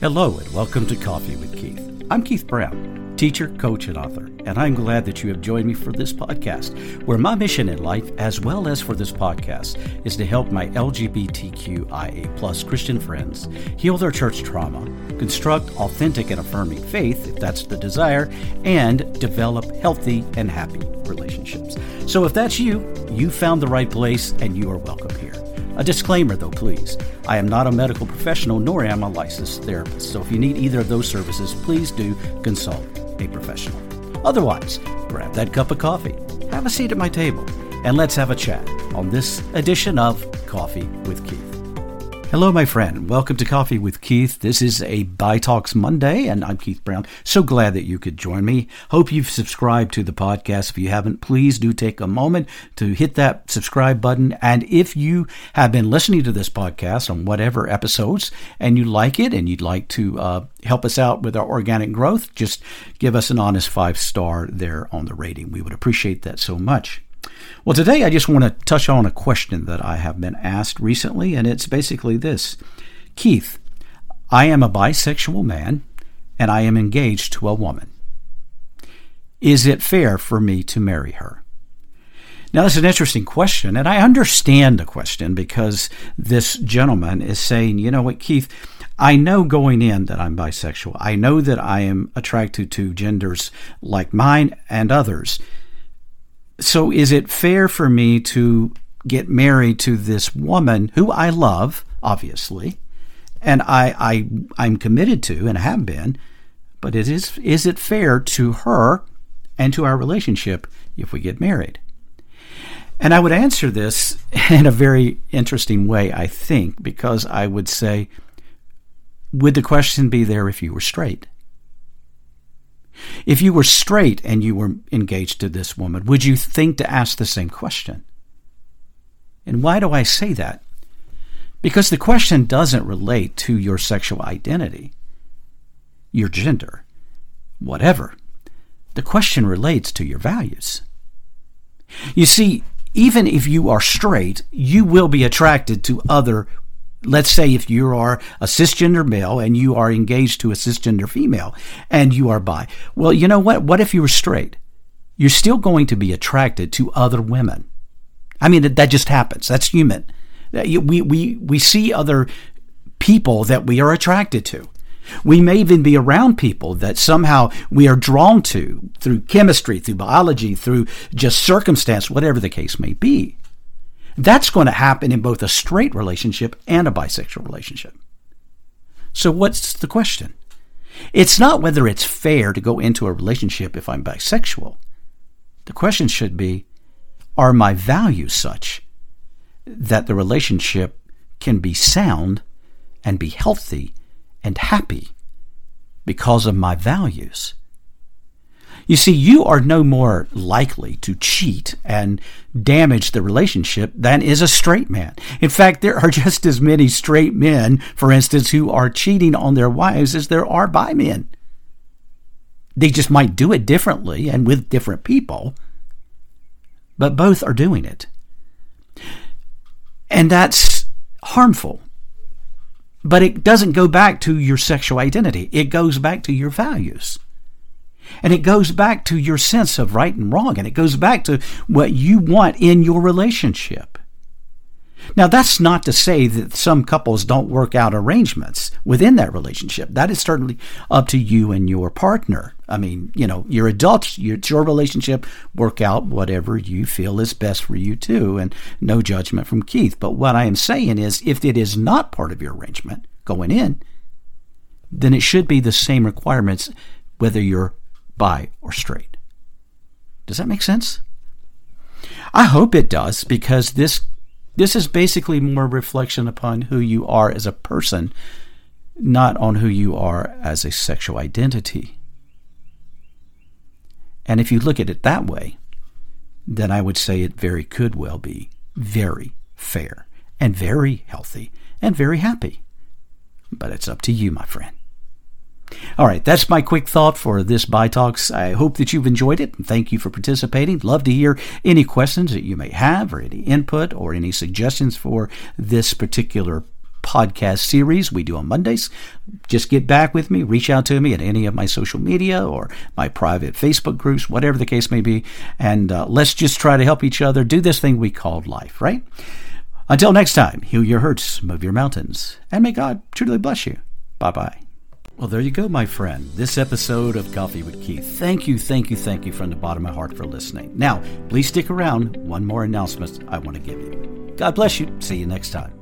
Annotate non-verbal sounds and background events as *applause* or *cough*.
Hello, and welcome to Coffee with Keith. I'm Keith Brown teacher, coach, and author, and I'm glad that you have joined me for this podcast, where my mission in life, as well as for this podcast, is to help my LGBTQIA plus Christian friends heal their church trauma, construct authentic and affirming faith, if that's the desire, and develop healthy and happy relationships. So if that's you, you found the right place and you are welcome here. A disclaimer though, please. I am not a medical professional nor am I a licensed therapist, so if you need either of those services, please do consult a professional. Otherwise, grab that cup of coffee, have a seat at my table, and let's have a chat on this edition of Coffee with Keith. Hello, my friend. Welcome to Coffee with Keith. This is a Bi Talks Monday, and I'm Keith Brown. So glad that you could join me. Hope you've subscribed to the podcast. If you haven't, please do take a moment to hit that subscribe button. And if you have been listening to this podcast on whatever episodes and you like it and you'd like to uh, help us out with our organic growth, just give us an honest five star there on the rating. We would appreciate that so much. Well, today I just want to touch on a question that I have been asked recently, and it's basically this Keith, I am a bisexual man and I am engaged to a woman. Is it fair for me to marry her? Now, that's an interesting question, and I understand the question because this gentleman is saying, you know what, Keith, I know going in that I'm bisexual. I know that I am attracted to genders like mine and others. So is it fair for me to get married to this woman who I love, obviously, and I, I I'm committed to and have been, but it is is it fair to her and to our relationship if we get married? And I would answer this *laughs* in a very interesting way, I think, because I would say, would the question be there if you were straight? If you were straight and you were engaged to this woman, would you think to ask the same question? And why do I say that? Because the question doesn't relate to your sexual identity, your gender, whatever. The question relates to your values. You see, even if you are straight, you will be attracted to other let's say if you are a cisgender male and you are engaged to a cisgender female and you are bi. Well, you know what? What if you were straight? You're still going to be attracted to other women. I mean, that just happens. That's human. We, we, we see other people that we are attracted to. We may even be around people that somehow we are drawn to through chemistry, through biology, through just circumstance, whatever the case may be. That's going to happen in both a straight relationship and a bisexual relationship. So, what's the question? It's not whether it's fair to go into a relationship if I'm bisexual. The question should be Are my values such that the relationship can be sound and be healthy and happy because of my values? You see, you are no more likely to cheat and damage the relationship than is a straight man. In fact, there are *laughs* just as many straight men, for instance, who are cheating on their wives as there are bi men. They just might do it differently and with different people, but both are doing it. And that's harmful. But it doesn't go back to your sexual identity, it goes back to your values. And it goes back to your sense of right and wrong, and it goes back to what you want in your relationship. Now, that's not to say that some couples don't work out arrangements within that relationship. That is certainly up to you and your partner. I mean, you know, you're adults, it's your relationship, work out whatever you feel is best for you too, and no judgment from Keith. But what I am saying is, if it is not part of your arrangement going in, then it should be the same requirements whether you're bi or straight. Does that make sense? I hope it does because this this is basically more reflection upon who you are as a person, not on who you are as a sexual identity. And if you look at it that way, then I would say it very could well be very fair and very healthy and very happy. But it's up to you, my friend. All right, that's my quick thought for this Bi Talks. I hope that you've enjoyed it and thank you for participating. Love to hear any questions that you may have or any input or any suggestions for this particular podcast series we do on Mondays. Just get back with me, reach out to me at any of my social media or my private Facebook groups, whatever the case may be, and uh, let's just try to help each other do this thing we call life, right? Until next time, heal your hurts, move your mountains, and may God truly bless you. Bye bye. Well, there you go, my friend. This episode of Coffee with Keith. Thank you, thank you, thank you from the bottom of my heart for listening. Now, please stick around. One more announcement I want to give you. God bless you. See you next time.